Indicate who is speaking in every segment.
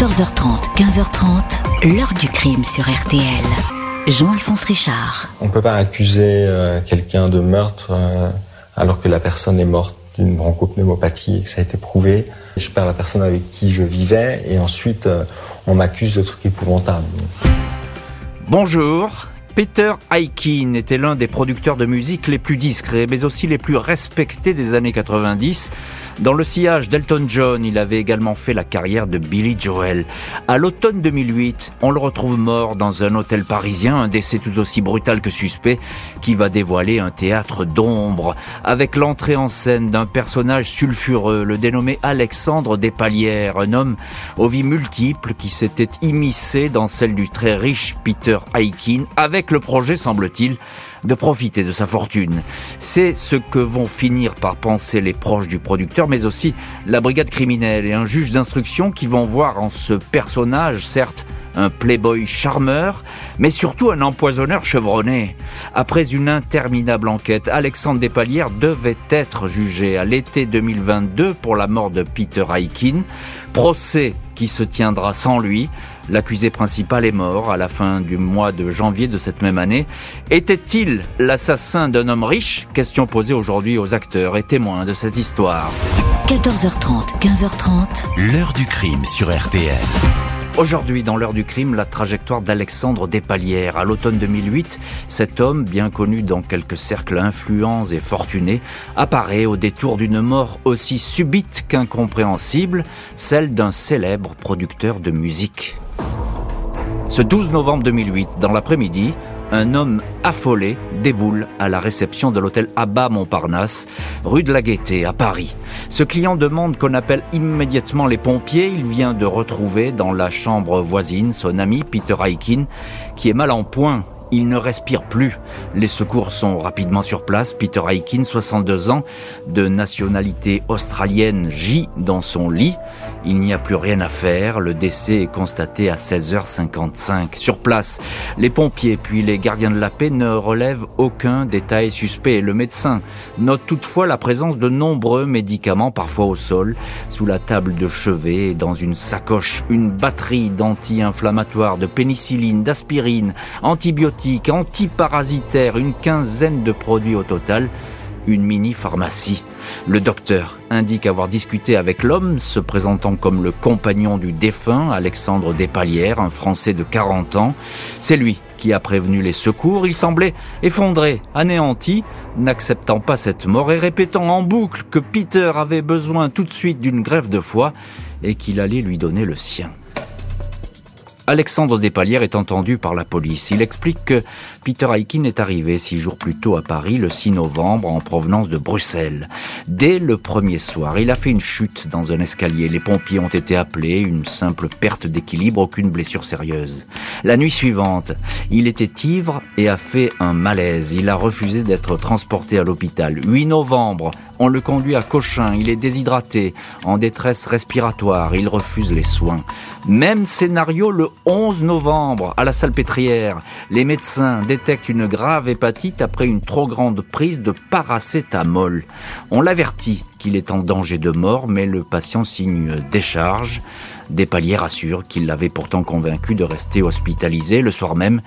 Speaker 1: 14h30, 15h30, l'heure du crime sur RTL. Jean-Alphonse Richard.
Speaker 2: On ne peut pas accuser euh, quelqu'un de meurtre euh, alors que la personne est morte d'une bronchopneumopathie et que ça a été prouvé. Je perds la personne avec qui je vivais et ensuite euh, on m'accuse de trucs épouvantables.
Speaker 3: Bonjour, Peter Aikin était l'un des producteurs de musique les plus discrets, mais aussi les plus respectés des années 90. Dans le sillage d'Elton John, il avait également fait la carrière de Billy Joel. À l'automne 2008, on le retrouve mort dans un hôtel parisien, un décès tout aussi brutal que suspect, qui va dévoiler un théâtre d'ombre, avec l'entrée en scène d'un personnage sulfureux, le dénommé Alexandre Despalières, un homme aux vies multiples qui s'était immiscé dans celle du très riche Peter Aikin, avec le projet, semble-t-il, de profiter de sa fortune. C'est ce que vont finir par penser les proches du producteur, mais aussi la brigade criminelle et un juge d'instruction qui vont voir en ce personnage, certes, un playboy charmeur, mais surtout un empoisonneur chevronné. Après une interminable enquête, Alexandre Despalières devait être jugé à l'été 2022 pour la mort de Peter Aikin, procès qui se tiendra sans lui, L'accusé principal est mort à la fin du mois de janvier de cette même année. Était-il l'assassin d'un homme riche? Question posée aujourd'hui aux acteurs et témoins de cette histoire.
Speaker 1: 14h30, 15h30.
Speaker 4: L'heure du crime sur RTL.
Speaker 3: Aujourd'hui, dans l'heure du crime, la trajectoire d'Alexandre Despalières. À l'automne 2008, cet homme, bien connu dans quelques cercles influents et fortunés, apparaît au détour d'une mort aussi subite qu'incompréhensible, celle d'un célèbre producteur de musique. Ce 12 novembre 2008, dans l'après-midi, un homme affolé déboule à la réception de l'hôtel Abba Montparnasse, rue de la Gaîté, à Paris. Ce client demande qu'on appelle immédiatement les pompiers. Il vient de retrouver dans la chambre voisine son ami Peter Aikin, qui est mal en point il ne respire plus. Les secours sont rapidement sur place. Peter Aikin, 62 ans, de nationalité australienne, gît dans son lit. Il n'y a plus rien à faire. Le décès est constaté à 16h55. Sur place, les pompiers puis les gardiens de la paix ne relèvent aucun détail suspect. Le médecin note toutefois la présence de nombreux médicaments, parfois au sol, sous la table de chevet et dans une sacoche. Une batterie d'anti-inflammatoires, de pénicilline, d'aspirine, antibiotiques antiparasitaire, une quinzaine de produits au total, une mini-pharmacie. Le docteur indique avoir discuté avec l'homme se présentant comme le compagnon du défunt, Alexandre Despalières, un Français de 40 ans. C'est lui qui a prévenu les secours. Il semblait effondré, anéanti, n'acceptant pas cette mort et répétant en boucle que Peter avait besoin tout de suite d'une grève de foie et qu'il allait lui donner le sien. Alexandre Despalières est entendu par la police. Il explique que Peter Aikin est arrivé six jours plus tôt à Paris, le 6 novembre, en provenance de Bruxelles. Dès le premier soir, il a fait une chute dans un escalier. Les pompiers ont été appelés, une simple perte d'équilibre, aucune blessure sérieuse. La nuit suivante, il était ivre et a fait un malaise. Il a refusé d'être transporté à l'hôpital. 8 novembre, on le conduit à Cochin, il est déshydraté, en détresse respiratoire, il refuse les soins. Même scénario le 11 novembre, à la Salpêtrière. Les médecins détectent une grave hépatite après une trop grande prise de paracétamol. On l'avertit qu'il est en danger de mort, mais le patient signe décharge. Despaliers rassure qu'il l'avait pourtant convaincu de rester hospitalisé le soir même.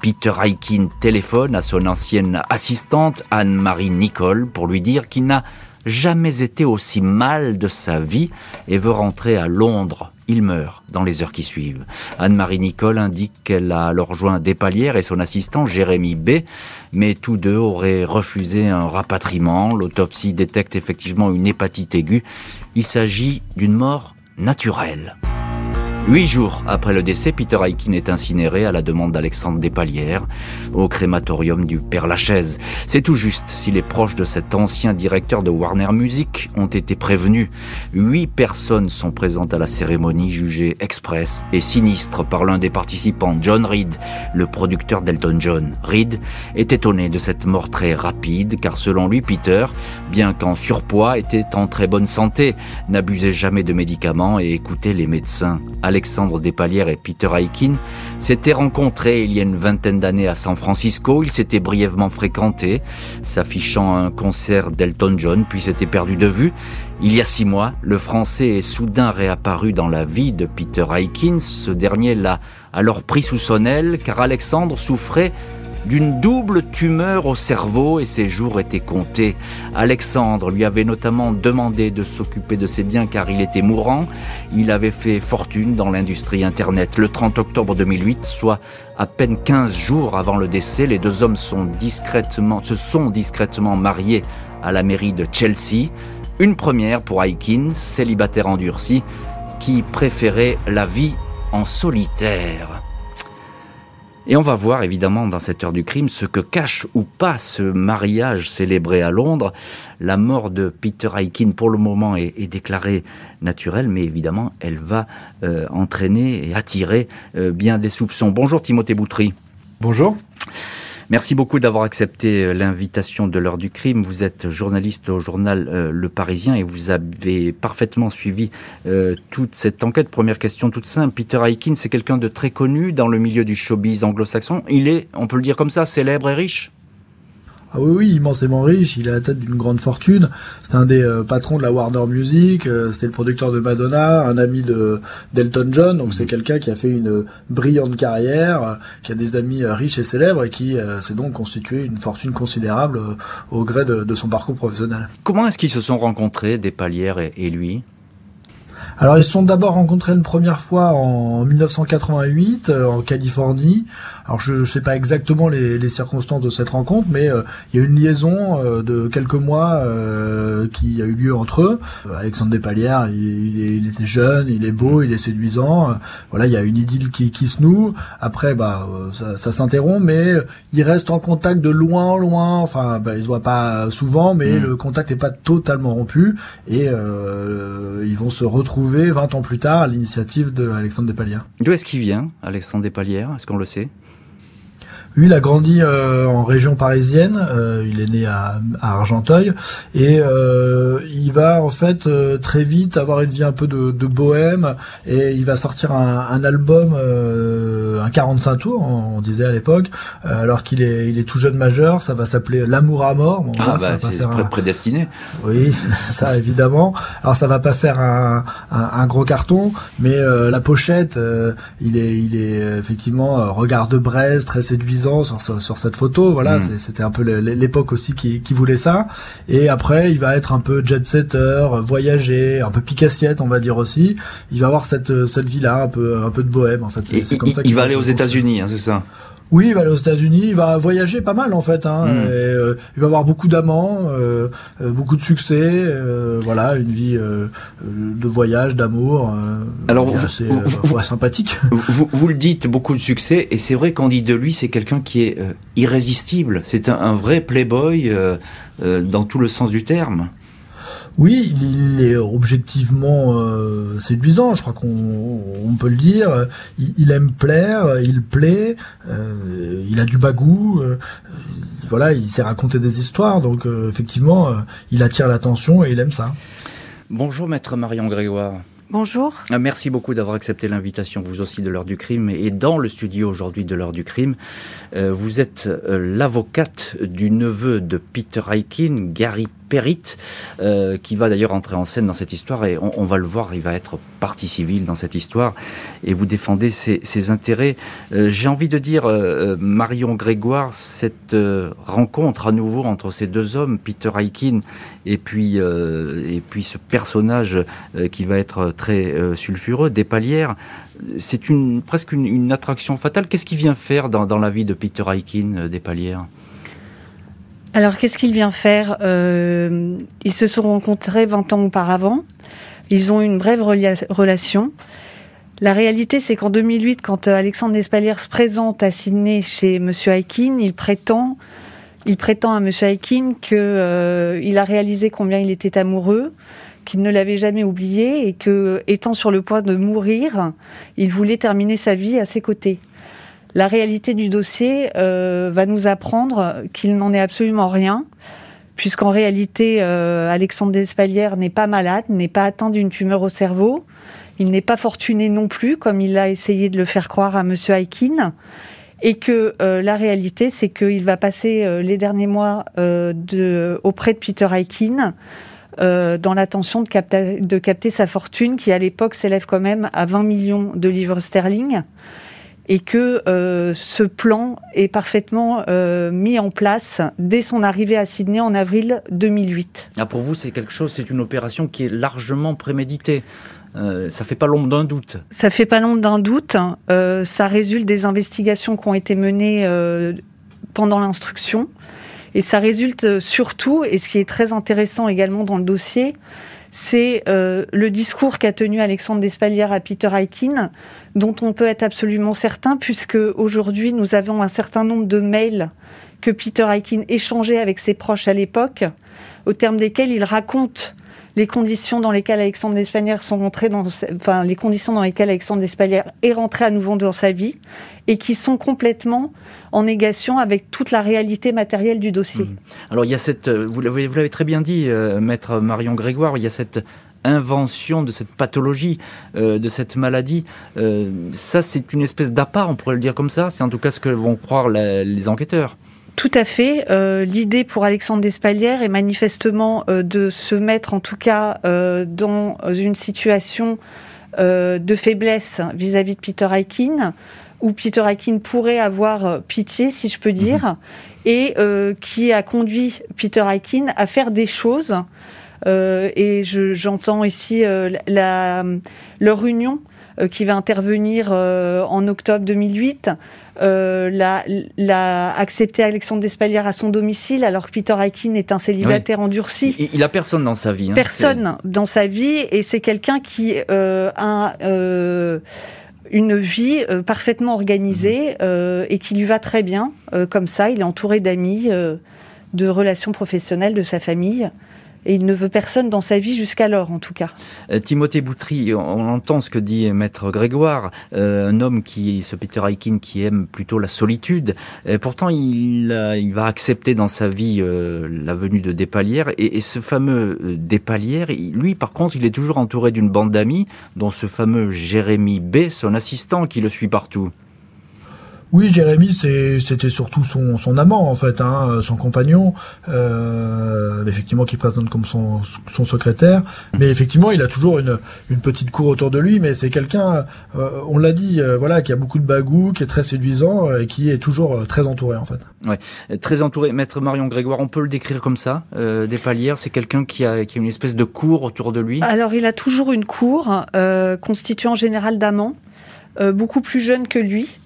Speaker 3: Peter Aikin téléphone à son ancienne assistante Anne-Marie Nicole pour lui dire qu'il n'a jamais été aussi mal de sa vie et veut rentrer à Londres. Il meurt dans les heures qui suivent. Anne-Marie Nicole indique qu'elle a alors rejoint Despalières et son assistant Jérémy B, mais tous deux auraient refusé un rapatriement. L'autopsie détecte effectivement une hépatite aiguë. Il s'agit d'une mort naturelle. Huit jours après le décès, Peter Aikin est incinéré à la demande d'Alexandre Despalières au crématorium du Père Lachaise. C'est tout juste si les proches de cet ancien directeur de Warner Music ont été prévenus. Huit personnes sont présentes à la cérémonie jugée express et sinistre par l'un des participants, John Reed, le producteur d'Elton John. Reed est étonné de cette mort très rapide car selon lui, Peter, bien qu'en surpoids, était en très bonne santé, n'abusait jamais de médicaments et écoutait les médecins. Alexandre Despalières et Peter Aikin s'étaient rencontrés il y a une vingtaine d'années à San Francisco. Ils s'étaient brièvement fréquentés, s'affichant à un concert d'Elton John, puis s'étaient perdus de vue. Il y a six mois, le Français est soudain réapparu dans la vie de Peter Aikin. Ce dernier l'a alors pris sous son aile, car Alexandre souffrait d'une double tumeur au cerveau et ses jours étaient comptés. Alexandre lui avait notamment demandé de s'occuper de ses biens car il était mourant. Il avait fait fortune dans l'industrie Internet. Le 30 octobre 2008, soit à peine 15 jours avant le décès, les deux hommes se sont discrètement mariés à la mairie de Chelsea. Une première pour Aikin, célibataire endurci, qui préférait la vie en solitaire. Et on va voir évidemment dans cette heure du crime ce que cache ou pas ce mariage célébré à Londres. La mort de Peter Aikin pour le moment est, déclarée naturelle, mais évidemment elle va euh, entraîner et attirer euh, bien des soupçons. Bonjour Timothée Boutry.
Speaker 4: Bonjour.
Speaker 3: Merci beaucoup d'avoir accepté euh, l'invitation de l'heure du crime. Vous êtes journaliste au journal euh, Le Parisien et vous avez parfaitement suivi euh, toute cette enquête. Première question toute simple. Peter Aikin, c'est quelqu'un de très connu dans le milieu du showbiz anglo-saxon. Il est, on peut le dire comme ça, célèbre et riche?
Speaker 4: Ah oui, oui, immensément riche. Il est à la tête d'une grande fortune. C'est un des euh, patrons de la Warner Music. Euh, c'était le producteur de Madonna, un ami de d'Elton John. Donc c'est mhm. quelqu'un qui a fait une brillante carrière, euh, qui a des amis riches et célèbres et qui s'est donc constitué une fortune considérable au gré de, son parcours professionnel.
Speaker 3: Comment est-ce qu'ils se sont rencontrés, Despalières et, et lui?
Speaker 4: Alors ils se sont d'abord rencontrés une première fois en 1988 euh, en Californie. Alors je ne sais pas exactement les, les, circonstances de cette rencontre, mais euh, il y a une liaison euh, de quelques mois qui a eu lieu entre eux. Alexandre Despalières, il, il, était jeune, il est beau, il est séduisant. voilà, il y a une idylle qui, qui se noue. Après, bah ça, ça s'interrompt, mais ils restent en contact de loin en loin. Enfin, bah, ils se voient pas souvent, mais mm. le contact n'est pas totalement rompu et ils vont se retrouver 20 ans plus tard à l'initiative de Alexandre Despalières.
Speaker 3: D'où est-ce qu'il vient, Alexandre Despalières? Est-ce qu'on le sait?
Speaker 4: Lui, il a grandi euh, en région parisienne. Euh, il est né à, Argenteuil et euh, il va en fait très vite avoir une vie un peu de, bohème et il va sortir un, album, un 45 tours, on, disait à l'époque, alors qu'il est, il est tout jeune majeur. Ça va s'appeler L'amour à mort.
Speaker 3: Bon, ah bah, c'est prédestiné.
Speaker 4: Oui, ça évidemment. Alors ça va pas faire un, un gros carton, mais la pochette, il est, il est effectivement regard de braise, très séduisant sur, cette photo. Voilà, hmm. c'était un peu l'époque aussi qui, voulait ça. Et après, il va être un peu jet setter, voyager, un peu picassiette, on va dire aussi. Il va avoir cette cette vie là, un peu un peu de bohème en fait.
Speaker 3: C'est comme ça il va aller aux États-Unis, hein, c'est ça.
Speaker 4: Oui, il va aller aux États-Unis, il va voyager pas mal en fait. Hein, hmm. euh, il va avoir beaucoup d'amants, euh, euh, beaucoup de succès, voilà, une vie de voyage, d'amour.
Speaker 3: Alors
Speaker 4: assez vous, sympathique.
Speaker 3: Vous, vous, le dites, beaucoup de succès, et c'est vrai qu'on dit de lui, c'est quelqu'un qui est irrésistible. C'est un, un, vrai playboy dans tout le sens du terme.
Speaker 4: Oui, il est objectivement euh, séduisant, je crois qu'on peut le dire. Il, aime plaire, il plaît, euh, il a du bagou. Euh, voilà, il sait raconter des histoires, donc effectivement, il attire l'attention et il aime ça.
Speaker 3: Bonjour, maître Marion Grégoire.
Speaker 5: Bonjour.
Speaker 3: Ah, merci beaucoup d'avoir accepté l'invitation, vous aussi, de l'heure du crime. Et dans le studio aujourd'hui de l'heure du crime, euh, vous êtes euh, l'avocate du neveu de Peter Aikin, Gary Perrit, euh, qui va d'ailleurs entrer en scène dans cette histoire. Et on, va le voir, il va être partie civile dans cette histoire. Et vous défendez ses, intérêts. J'ai envie de dire, Marion Grégoire, cette rencontre à nouveau entre ces deux hommes, Peter Aikin et puis, et puis ce personnage qui va être très euh, sulfureux, des palières. C'est une, presque une, attraction fatale. Qu'est-ce qu'il vient faire dans, la vie de Peter Aikin, euh, des palières
Speaker 5: alors, qu'est-ce qu'il vient faire euh, Ils se sont rencontrés 20 ans auparavant. Ils ont une brève relation. La réalité, c'est qu'en 2008, quand Alexandre Despalières se présente à Sydney chez M. Aikin, il prétend, il prétend à M. Aikin qu'il a réalisé combien il était amoureux, qu'il ne l'avait jamais oublié et que, étant sur le point de mourir, il voulait terminer sa vie à ses côtés. La réalité du dossier euh, va nous apprendre qu'il n'en est absolument rien, puisqu'en réalité, euh, Alexandre Despalières n'est pas malade, n'est pas atteint d'une tumeur au cerveau. Il n'est pas fortuné non plus, comme il a essayé de le faire croire à Monsieur Aikin. Et que euh, la réalité, c'est qu'il va passer les derniers mois auprès de Peter Aikin dans capter, de capter sa fortune, qui à l'époque s'élève quand même à 20 millions de livres sterling et que euh, ce plan est parfaitement euh, mis en place dès son arrivée à Sydney en avril 2008.
Speaker 3: Ah, pour vous, c'est quelque chose, c'est une opération qui est largement préméditée. Euh, ça fait pas l'ombre d'un doute.
Speaker 5: Ça fait pas l'ombre d'un doute. Euh, ça résulte des investigations qui ont été menées pendant l'instruction. Et ça résulte surtout, et ce qui est très intéressant également dans le dossier, c'est euh, le discours qu'a tenu Alexandre Despalières à Peter Aikin, dont on peut être absolument certain, puisque aujourd'hui nous avons un certain nombre de mails que Peter Aikin échangeait avec ses proches à l'époque, au terme desquels il raconte les conditions dans lesquelles Alexandre Despalières sont rentrés dans, enfin, les conditions dans lesquelles Alexandre est rentré à nouveau dans sa vie et qui sont complètement en négation avec toute la réalité matérielle du dossier. Mmh.
Speaker 3: Alors il y a cette, euh, vous l'avez très bien dit, euh, maître Marion Grégoire, il y a cette invention de cette pathologie, euh, de cette maladie. Ça, c'est une espèce d'appart, on pourrait le dire comme ça. C'est en tout cas ce que vont croire les enquêteurs.
Speaker 5: Tout à fait. Euh, L'idée pour Alexandre Despalières est manifestement euh, de se mettre en tout cas euh, dans une situation de faiblesse vis-à-vis -vis de Peter Aikin, où Peter Aikin pourrait avoir pitié, si je peux dire, mmh. et qui a conduit Peter Aikin à faire des choses. et j'entends je, ici la, leur union qui va intervenir en octobre 2008 euh, l'a, l'a accepté Alexandre Despalières à son domicile, alors que Peter Aikin est un célibataire oui. endurci.
Speaker 3: Il, il a personne dans sa vie. Hein,
Speaker 5: personne c'est... dans sa vie, et c'est quelqu'un qui euh, a euh, une vie euh, parfaitement organisée mmh. et qui lui va très bien. Euh, comme ça, il est entouré d'amis, euh, de relations professionnelles, de sa famille et il ne veut personne dans sa vie jusqu'alors en tout cas.
Speaker 3: Euh, Timothée Boutry, on entend ce que dit maître Grégoire, euh, un homme qui, ce Peter Aikin, qui aime plutôt la solitude. Et pourtant, il, va accepter dans sa vie euh, la venue de Despalières et, et ce fameux euh, Despalières, lui par contre, il est toujours entouré d'une bande d'amis, dont ce fameux Jérémy B, son assistant, qui le suit partout.
Speaker 4: Oui, Jérémy, c'était surtout son, son, amant, en fait, hein, son compagnon, euh, effectivement, qui présente comme son, son, secrétaire. Mais effectivement, il a toujours une, une petite cour autour de lui, mais c'est quelqu'un, euh, on l'a dit, euh, voilà, qui a beaucoup de bagou, qui est très séduisant euh, et qui est toujours euh, très entouré, en fait.
Speaker 3: Ouais, très entouré. Maître Marion Grégoire, on peut le décrire comme ça, euh, des palières, c'est quelqu'un qui a, qui a une espèce de cour autour de lui?
Speaker 5: Alors, il a toujours une cour, constituée en général d'amants, beaucoup plus jeunes que lui.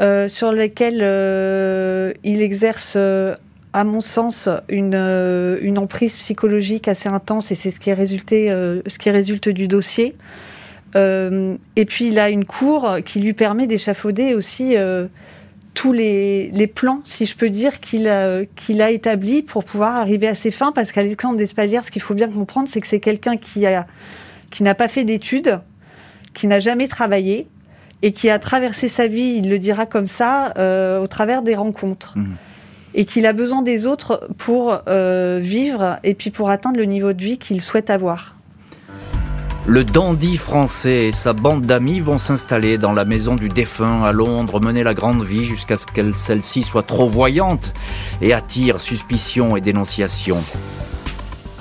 Speaker 5: Euh, sur lesquels euh, il exerce, euh, à mon sens, une, emprise psychologique assez intense, et c'est ce qui ce qui résulte du dossier. et puis il a une cour qui lui permet d'échafauder aussi tous les, plans, si je peux dire, qu'il a, qu'il a établis pour pouvoir arriver à ses fins. Parce qu'Alexandre Despalières, ce qu'il faut bien comprendre, c'est que c'est quelqu'un qui n'a pas fait d'études, qui n'a jamais travaillé, et qui a traversé sa vie, il le dira comme ça, euh, au travers des rencontres. Mmh. Et qu'il a besoin des autres pour euh, vivre et puis pour atteindre le niveau de vie qu'il souhaite avoir.
Speaker 3: Le dandy français et sa bande d'amis vont s'installer dans la maison du défunt à Londres, mener la grande vie jusqu'à ce que celle-ci soit trop voyante et attire suspicion et dénonciation.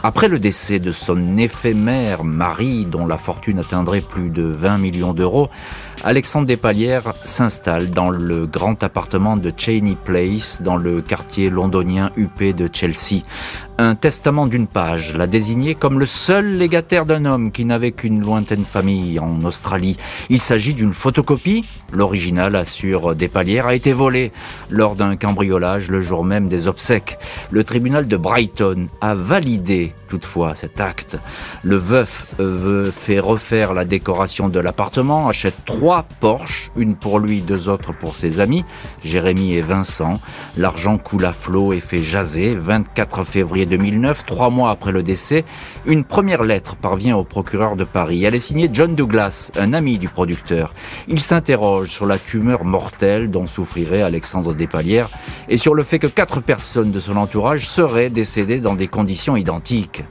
Speaker 3: Après le décès de son éphémère mari, dont la fortune atteindrait plus de 20 millions d'euros, Alexandre Despalières s'installe dans le grand appartement de Cheney Place, dans le quartier londonien huppé de Chelsea. Un testament d'une page l'a désigné comme le seul légataire d'un homme qui n'avait qu'une lointaine famille en Australie. Il s'agit d'une photocopie. L'original, assure Despalières, a été volé lors d'un cambriolage le jour même des obsèques. Le tribunal de Brighton a validé toutefois cet acte. Le veuf veut fait refaire la décoration de l'appartement, achète trois Porsche, une pour lui, deux autres pour ses amis, Jérémy et Vincent. L'argent coule à flot et fait jaser. 24 février 2009, trois mois après le décès, une première lettre parvient au procureur de Paris. Elle est signée John Douglas, un ami du producteur. Il s'interroge sur la tumeur mortelle dont souffrirait Alexandre Despalières et sur le fait que quatre personnes de son entourage seraient décédées dans des conditions identiques. tragique.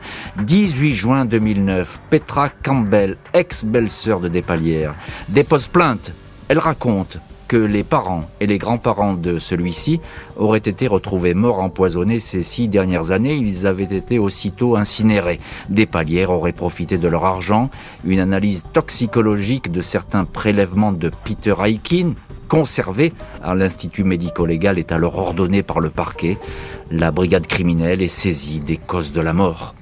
Speaker 3: 18 juin 2009, Petra Campbell, ex-belle-sœur de Despalières, dépose plainte. Elle raconte que les parents et les grands-parents de celui-ci auraient été retrouvés morts empoisonnés ces six dernières années. Ils avaient été aussitôt incinérés. Des palières auraient profité de leur argent. Une analyse toxicologique de certains prélèvements de Peter Aikin, conservés à l'Institut médico-légal, est alors ordonnée par le parquet. La brigade criminelle est saisie des causes de la mort.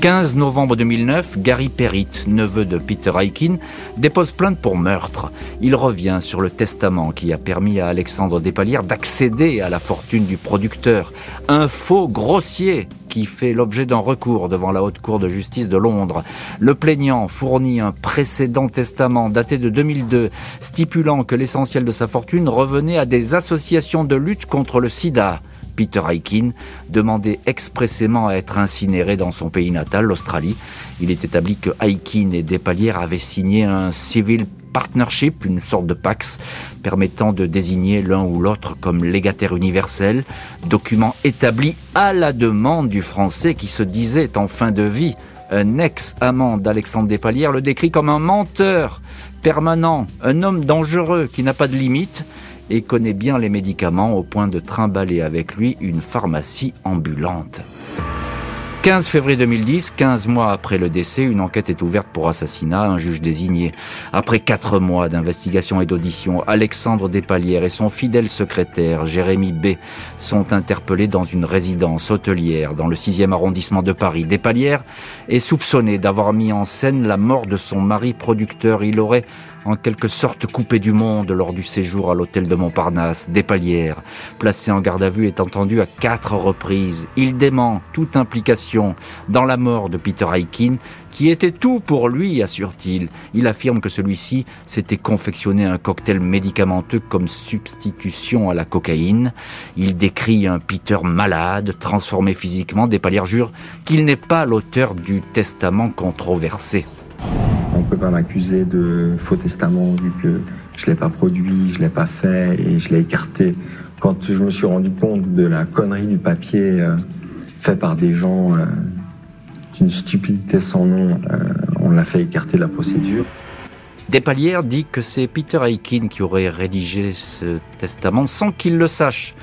Speaker 3: 15 novembre 2009, Gary Perrit, neveu de Peter Aikin, dépose plainte pour meurtre. Il revient sur le testament qui a permis à Alexandre Despalières d'accéder à la fortune du producteur. Un faux grossier qui fait l'objet d'un recours devant la Haute Cour de justice de Londres. Le plaignant fournit un précédent testament daté de 2002 stipulant que l'essentiel de sa fortune revenait à des associations de lutte contre le sida. Peter Aikin demandait expressément à être incinéré dans son pays natal, l'Australie. Il est établi que Aikin et Despalières avaient signé un civil partnership, une sorte de pax, permettant de désigner l'un ou l'autre comme légataire universel, document établi à la demande du Français qui se disait en fin de vie. Un ex-amant d'Alexandre Despalières le décrit comme un menteur permanent, un homme dangereux qui n'a pas de limite et connaît bien les médicaments au point de trimballer avec lui une pharmacie ambulante. 15 février 2010, 15 mois après le décès, une enquête est ouverte pour assassinat, un juge désigné. Après quatre mois d'investigation et d'audition, Alexandre Despalières et son fidèle secrétaire, Jérémy B, sont interpellés dans une résidence hôtelière dans le 6e arrondissement de Paris. Despalières est soupçonné d'avoir mis en scène la mort de son mari producteur. Il aurait en quelque sorte coupé du monde lors du séjour à l'hôtel de Montparnasse, Despalières, placé en garde à vue, est entendu à quatre reprises. Il dément toute implication dans la mort de Peter Aikin, qui était tout pour lui, assure-t-il. Il affirme que celui-ci s'était confectionné un cocktail médicamenteux comme substitution à la cocaïne. Il décrit un Peter malade, transformé physiquement. Despalières jure qu'il n'est pas l'auteur du testament controversé.
Speaker 2: On peut pas m'accuser de faux testament vu que je l'ai pas produit, je l'ai pas fait et je l'ai écarté. Quand je me suis rendu compte de la connerie du papier euh, fait par des gens euh, d'une stupidité sans nom, euh, on l'a fait écarter de la procédure.
Speaker 3: Despalières dit que c'est Peter Aikin qui aurait rédigé ce testament sans qu'il le sache.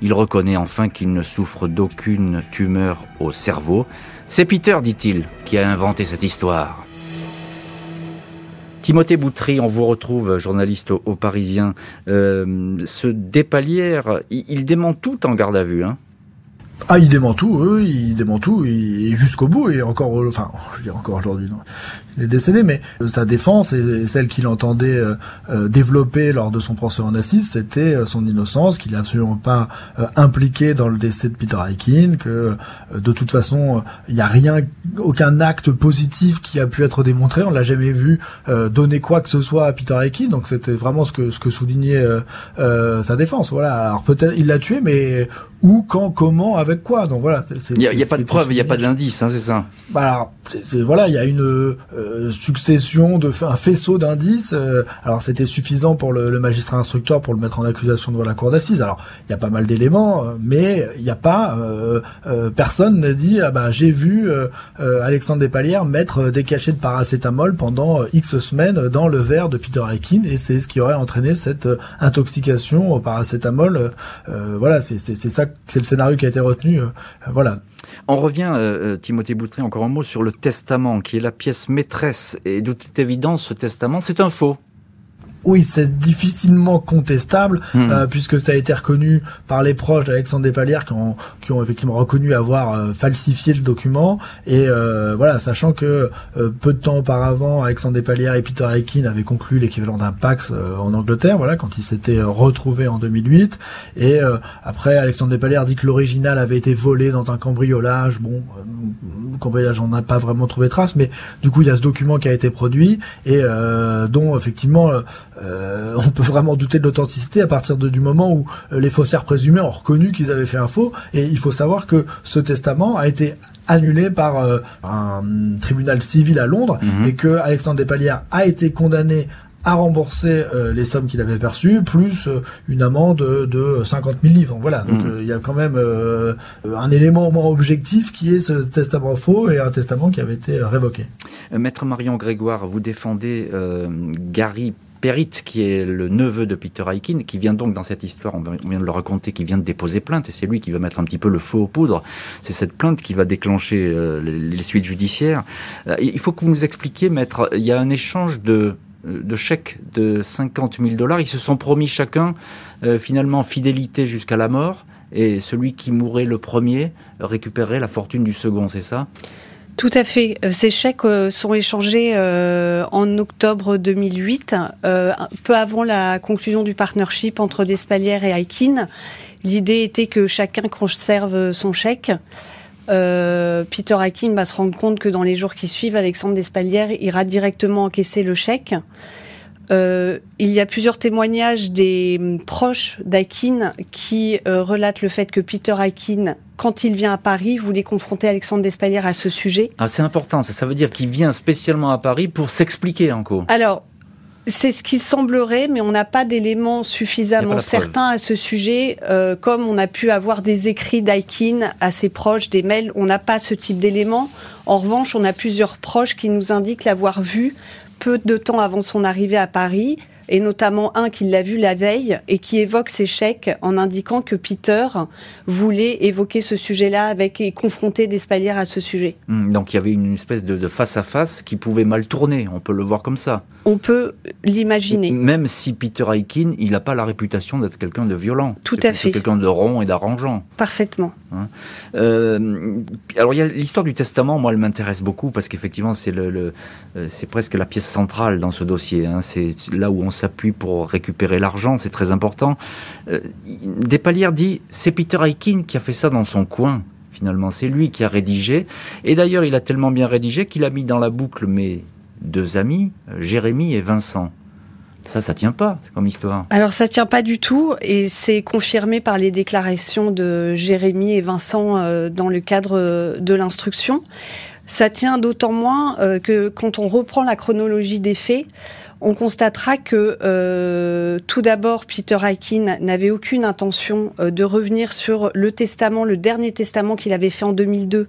Speaker 3: Il reconnaît enfin qu'il ne souffre d'aucune tumeur au cerveau. C'est Peter, dit-il, qui a inventé cette histoire. Timothée Boutry, on vous retrouve, journaliste au, Parisien. Euh, ce Despalières, il, il, dément tout en garde à vue. Hein
Speaker 4: ah, il dément tout, oui, il dément tout, et jusqu'au bout, et encore, enfin, je veux dire encore aujourd'hui, non. Il est décédé, mais sa défense et celle qu'il entendait euh, euh, développer lors de son procès en assise, c'était euh, son innocence, qu'il n'est absolument pas euh, impliqué dans le décès de Peter Aikin, que euh, de toute façon, il n'y a rien, aucun acte positif qui a pu être démontré, on l'a jamais vu donner quoi que ce soit à Peter Aikin, donc c'était vraiment ce que ce que soulignait sa défense. Voilà, alors peut-être il l'a tué, mais où, quand, comment, avec quoi Donc voilà.
Speaker 3: Il n'y a, y a pas de preuve, il n'y a pas d'indice, hein, c'est ça.
Speaker 4: Bah alors, c'est voilà, il y a une euh, succession de un faisceau d'indices. Euh, alors c'était suffisant pour le, le, magistrat instructeur pour le mettre en accusation devant la cour d'assises. Alors il y a pas mal d'éléments, euh, mais il n'y a pas personne n'a dit ah bah j'ai vu Alexandre Despalières mettre des cachets de paracétamol pendant X semaines dans le verre de Peter Aikin et c'est ce qui aurait entraîné cette intoxication au paracétamol. voilà, c'est ça c'est le scénario qui a été retenu. Euh, voilà.
Speaker 3: On revient, euh, Timothée Boutré, encore un mot sur le testament, qui est la pièce maîtresse. Et de toute évidence, ce testament, c'est un faux.
Speaker 4: Oui, c'est difficilement contestable mmh. euh, puisque ça a été reconnu par les proches d'Alexandre Despalières qui ont, qui ont effectivement reconnu avoir euh, falsifié le document et euh, voilà, sachant que euh, peu de temps auparavant, Alexandre Despalières et Peter Aikin avaient conclu l'équivalent d'un Pax en Angleterre, voilà, quand ils s'étaient retrouvés en 2008 et après Alexandre Despalières dit que l'original avait été volé dans un cambriolage. Bon, cambriolage, on n'a pas vraiment trouvé trace, mais du coup il y a ce document qui a été produit et dont effectivement euh, on peut vraiment douter de l'authenticité à partir de, du moment où euh, les faussaires présumés ont reconnu qu'ils avaient fait un faux. Et il faut savoir que ce testament a été annulé par euh, un tribunal civil à Londres mmh. et que Alexandre Despalières a été condamné à rembourser les sommes qu'il avait perçues, plus une amende de 50 000 livres. Voilà, donc mm. il y a quand même un élément au moins objectif qui est ce testament faux et un testament qui avait été révoqué.
Speaker 3: Maître Marion Grégoire, vous défendez Gary Perrit, qui est le neveu de Peter Aikin, qui vient donc dans cette histoire, on vient de le raconter, qui vient de déposer plainte, et c'est lui qui va mettre un petit peu le feu aux poudres. C'est cette plainte qui va déclencher euh, les, suites judiciaires. Euh, il faut que vous nous expliquiez, maître, il y a un échange de, de chèques de 50 000 dollars. Ils se sont promis chacun, euh, finalement, fidélité jusqu'à la mort, et celui qui mourrait le premier récupérerait la fortune du second, c'est ça?
Speaker 5: Tout à fait. Euh, ces chèques euh, sont échangés euh, en octobre 2008, peu avant la conclusion du partnership entre Despalières et Aikin. L'idée était que chacun conserve son chèque. Peter Aikin va se rendre compte que dans les jours qui suivent, Alexandre Despalières ira directement encaisser le chèque. Il y a plusieurs témoignages des proches d'Aikin qui relatent le fait que Peter Aikin quand il vient à Paris, voulait confronter Alexandre Despalières à ce sujet.
Speaker 3: Ah, c'est important, ça, ça veut dire qu'il vient spécialement à Paris pour s'expliquer encore.
Speaker 5: Alors, c'est ce qui semblerait, mais on n'a pas d'éléments suffisamment certains à ce sujet, euh, comme on a pu avoir des écrits d'Aikin à ses proches, des mails, on n'a pas ce type d'éléments. En revanche, on a plusieurs proches qui nous indiquent l'avoir vu peu de temps avant son arrivée à Paris, et notamment un qui l'a vu la veille et qui évoque ses chèques en indiquant que Peter voulait évoquer ce sujet-là avec et confronter Despalières à ce sujet.
Speaker 3: Hmm, donc il y avait une espèce de, face à face qui pouvait mal tourner, on peut le voir comme ça.
Speaker 5: On peut l'imaginer.
Speaker 3: Même si Peter Aikin, il n'a pas la réputation d'être quelqu'un de violent.
Speaker 5: Tout à fait.
Speaker 3: Quelqu'un de rond et d'arrangeant.
Speaker 5: Parfaitement.
Speaker 3: Hein. Euh, alors il y a l'histoire du testament, moi elle m'intéresse beaucoup parce qu'effectivement c'est le, euh, c'est presque la pièce centrale dans ce dossier. Hein. C'est là où on s'appuie pour récupérer l'argent, c'est très important. Euh, Despalières dit c'est Peter Aikin qui a fait ça dans son coin. Finalement, c'est lui qui a rédigé. Et d'ailleurs, il a tellement bien rédigé qu'il a mis dans la boucle mes deux amis, Jérémy et Vincent. Ça, ça tient pas comme histoire.
Speaker 5: Alors ça tient pas du tout et c'est confirmé par les déclarations de Jérémy et Vincent euh, dans le cadre euh, de l'instruction. Ça tient d'autant moins euh, que quand on reprend la chronologie des faits, on constatera que tout d'abord Peter Aikin n'avait aucune intention de revenir sur le testament, le dernier testament qu'il avait fait en 2002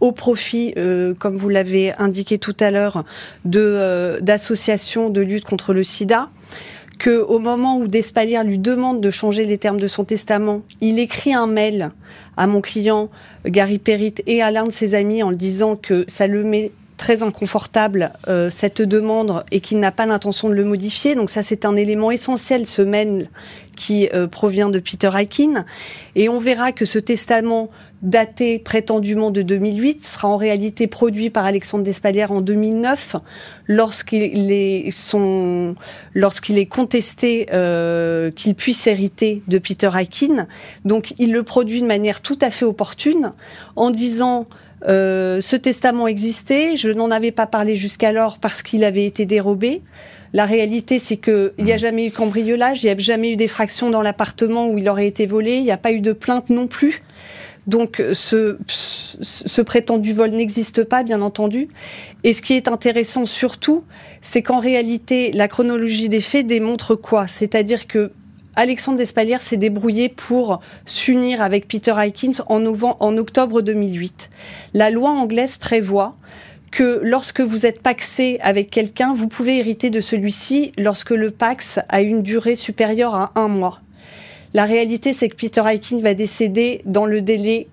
Speaker 5: au profit, euh, comme vous l'avez indiqué tout à l'heure, euh, d'associations de lutte contre le sida que au moment où Despalières lui demande de changer les termes de son testament, il écrit un mail à mon client Gary Perrit et à l'un de ses amis en disant que ça le met très inconfortable euh, cette demande et qu'il n'a pas l'intention de le modifier. Donc ça, c'est un élément essentiel, ce mail qui provient de Peter Aikin. Et on verra que ce testament daté prétendument de 2008, sera en réalité produit par Alexandre Despalières en 2009, lorsqu'il est, lorsqu'il est contesté euh, qu'il puisse hériter de Peter Aikin. Donc il le produit de manière tout à fait opportune, en disant euh, ce testament existait, je n'en avais pas parlé jusqu'alors parce qu'il avait été dérobé. La réalité, c'est qu'il n'y a jamais eu de cambriolage, il n'y a jamais eu d'effraction dans l'appartement où il aurait été volé, il n'y a pas eu de plainte non plus. Donc ce, ce prétendu vol n'existe pas, bien entendu. Et ce qui est intéressant surtout, c'est qu'en réalité, la chronologie des faits démontre quoi? C'est-à-dire que Alexandre Despalières s'est débrouillé pour s'unir avec Peter en, en octobre 2008. La loi anglaise prévoit que lorsque vous êtes paxé avec quelqu'un, vous pouvez hériter de celui-ci lorsque le pax a une durée supérieure à un mois. La réalité, c'est que Peter Aikin va décéder dans le délai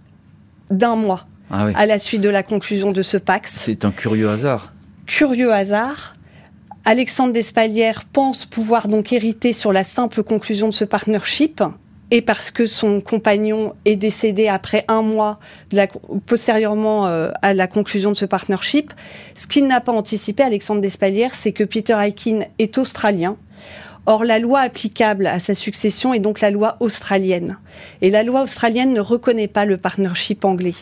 Speaker 5: d'un mois ah à la suite de la conclusion de ce Pax.
Speaker 3: C'est un curieux hasard.
Speaker 5: Curieux hasard. Alexandre Despalières pense pouvoir donc hériter sur la simple conclusion de ce partnership et parce que son compagnon est décédé après un mois postérieurement euh, à la conclusion de ce partnership. Ce qu'il n'a pas anticipé, Alexandre Despalières, c'est que Peter Aikin est australien Or, la loi applicable à sa succession est donc la loi australienne. Et la loi australienne ne reconnaît pas le partnership anglais.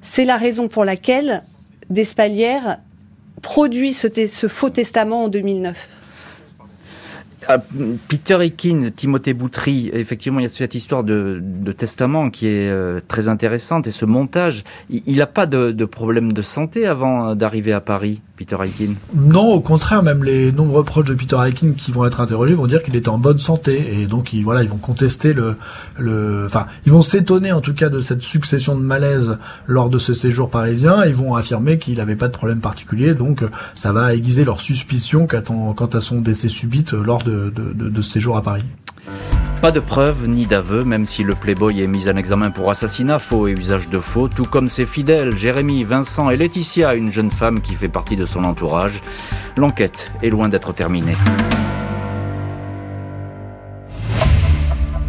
Speaker 5: C'est la raison pour laquelle Despalières produit ce, faux testament en 2009.
Speaker 3: Ah, Peter Ekin, Timothée Boutry, effectivement, il y a cette histoire de, testament qui est euh, très intéressante et ce montage. Il n'a pas de, de, problème de santé avant d'arriver à Paris? Peter Aikin
Speaker 4: Non, au contraire, même les nombreux proches de Peter Aikin qui vont être interrogés vont dire qu'il était en bonne santé et donc ils, voilà, ils vont contester le, le, enfin, ils vont s'étonner en tout cas de cette succession de malaise lors de ce séjour parisien. Ils vont affirmer qu'il n'avait pas de problème particulier, donc ça va aiguiser leur suspicion quant à son décès subite lors de ce séjour à Paris.
Speaker 3: Pas de preuves ni d'aveux, même si le Playboy est mis en examen pour assassinat, faux et usage de faux, tout comme ses fidèles, Jérémy, Vincent et Laetitia, une jeune femme qui fait partie de son entourage. L'enquête est loin d'être terminée.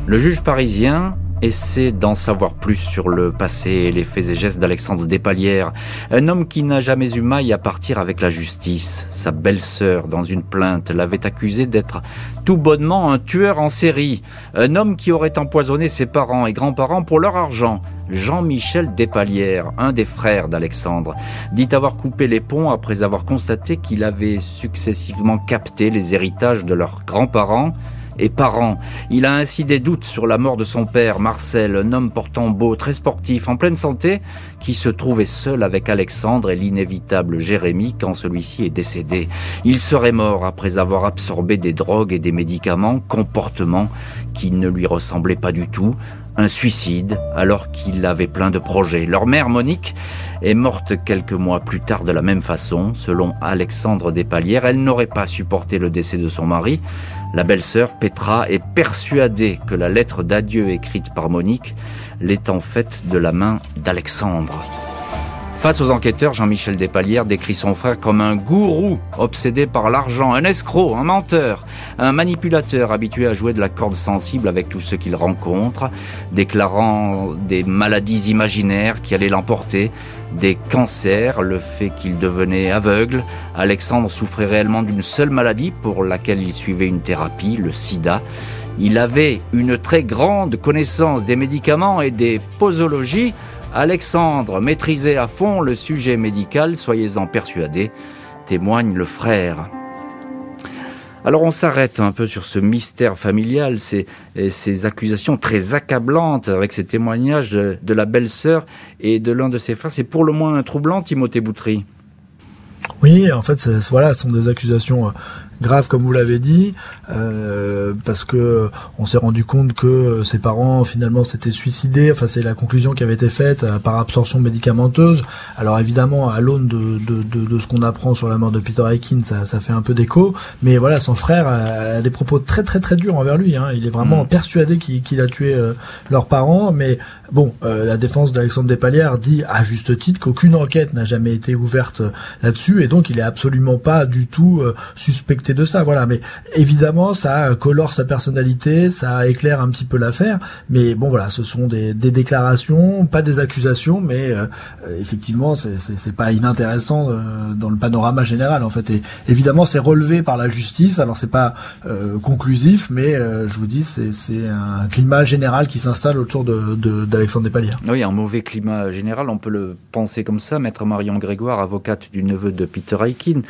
Speaker 3: Le juge parisien essaie d'en savoir plus sur le passé et les faits et gestes d'Alexandre Despalières, un homme qui n'a jamais eu maille à partir avec la justice. Sa belle-sœur, dans une plainte, l'avait accusé d'être tout bonnement un tueur en série, un homme qui aurait empoisonné ses parents et grands-parents pour leur argent. Jean-Michel Despalières, un des frères d'Alexandre, dit avoir coupé les ponts après avoir constaté qu'il avait successivement capté les héritages de leurs grands-parents et parents. Il a ainsi des doutes sur la mort de son père, Marcel, un homme portant beau, très sportif, en pleine santé, qui se trouvait seul avec Alexandre et l'inévitable Jérémie quand celui-ci est décédé. Il serait mort après avoir absorbé des drogues et des médicaments, comportements qui ne lui ressemblaient pas du tout, un suicide alors qu'il avait plein de projets. Leur mère, Monique, est morte quelques mois plus tard de la même façon. Selon Alexandre Despalières, elle n'aurait pas supporté le décès de son mari. La belle-sœur, Petra, est persuadée que la lettre d'adieu écrite par Monique l'est en fait de la main d'Alexandre. Face aux enquêteurs, Jean-Michel Despalières décrit son frère comme un gourou obsédé par l'argent, un escroc, un menteur, un manipulateur habitué à jouer de la corde sensible avec tous ceux qu'il rencontre, déclarant des maladies imaginaires qui allaient l'emporter, des cancers, le fait qu'il devenait aveugle. Alexandre souffrait réellement d'une seule maladie pour laquelle il suivait une thérapie, le sida. Il avait une très grande connaissance des médicaments et des posologies, Alexandre maîtrisait à fond le sujet médical, soyez-en persuadés, témoigne le frère. Alors on s'arrête un peu sur ce mystère familial, ces, accusations très accablantes avec ces témoignages de, de la belle-sœur et de l'un de ses frères. C'est pour le moins troublant, Timothée Boutry.
Speaker 4: Oui, en fait, voilà, ce sont des accusations euh, grave comme vous l'avez dit, euh, parce que on s'est rendu compte que ses parents finalement s'étaient suicidés. Enfin, c'est la conclusion qui avait été faite euh, par absorption médicamenteuse. Alors évidemment, à l'aune de, de, de, de, ce qu'on apprend sur la mort de Peter Aikin, ça, ça fait un peu d'écho. Mais voilà, son frère a, des propos très très très durs envers lui. Hein. Il est vraiment mm. persuadé qu'il a tué euh, leurs parents. Mais bon, euh, la défense d'Alexandre Despalières dit à juste titre qu'aucune enquête n'a jamais été ouverte là-dessus, et donc il est absolument pas du tout suspecté de ça, voilà. Mais évidemment, ça colore sa personnalité, ça éclaire un petit peu l'affaire. Mais bon, voilà, ce sont des, déclarations, pas des accusations, mais euh, effectivement, c'est pas inintéressant euh, dans le panorama général, en fait. Et évidemment, c'est relevé par la justice. Alors, c'est pas euh, conclusif, mais je vous dis, c'est un climat général qui s'installe autour de d'Alexandre Despalières.
Speaker 3: Oui, un mauvais climat général, on peut le penser comme ça. Maître Marion Grégoire, avocate du neveu de Peter Aikin,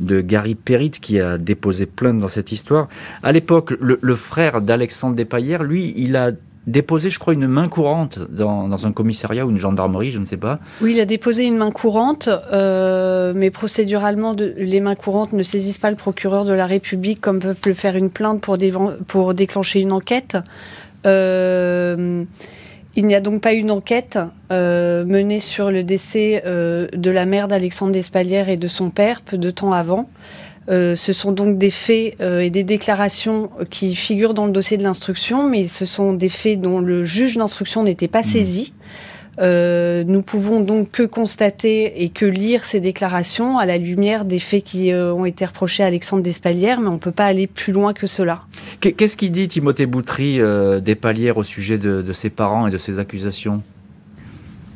Speaker 3: de Gary Perrit, qui a déposé plainte dans cette histoire. À l'époque, le, frère d'Alexandre Despaillères, lui, il a déposé, je crois, une main courante dans, un commissariat ou une gendarmerie, je ne sais pas.
Speaker 5: Oui, il a déposé une main courante, euh, mais procéduralement, les mains courantes ne saisissent pas le procureur de la République comme peuvent le faire une plainte pour, déclencher une enquête. Euh, il n'y a donc pas une enquête euh, menée sur le décès de la mère d'Alexandre Despalières et de son père peu de temps avant. Euh, ce sont donc des faits euh, et des déclarations qui figurent dans le dossier de l'instruction, mais ce sont des faits dont le juge d'instruction n'était pas mmh. saisi. Euh, nous pouvons donc que constater et que lire ces déclarations à la lumière des faits qui ont été reprochés à Alexandre Despalières, mais on ne peut pas aller plus loin que cela.
Speaker 3: Qu'est-ce qu'il dit Timothée Boutry Despalières au sujet de, de ses parents et de ses accusations?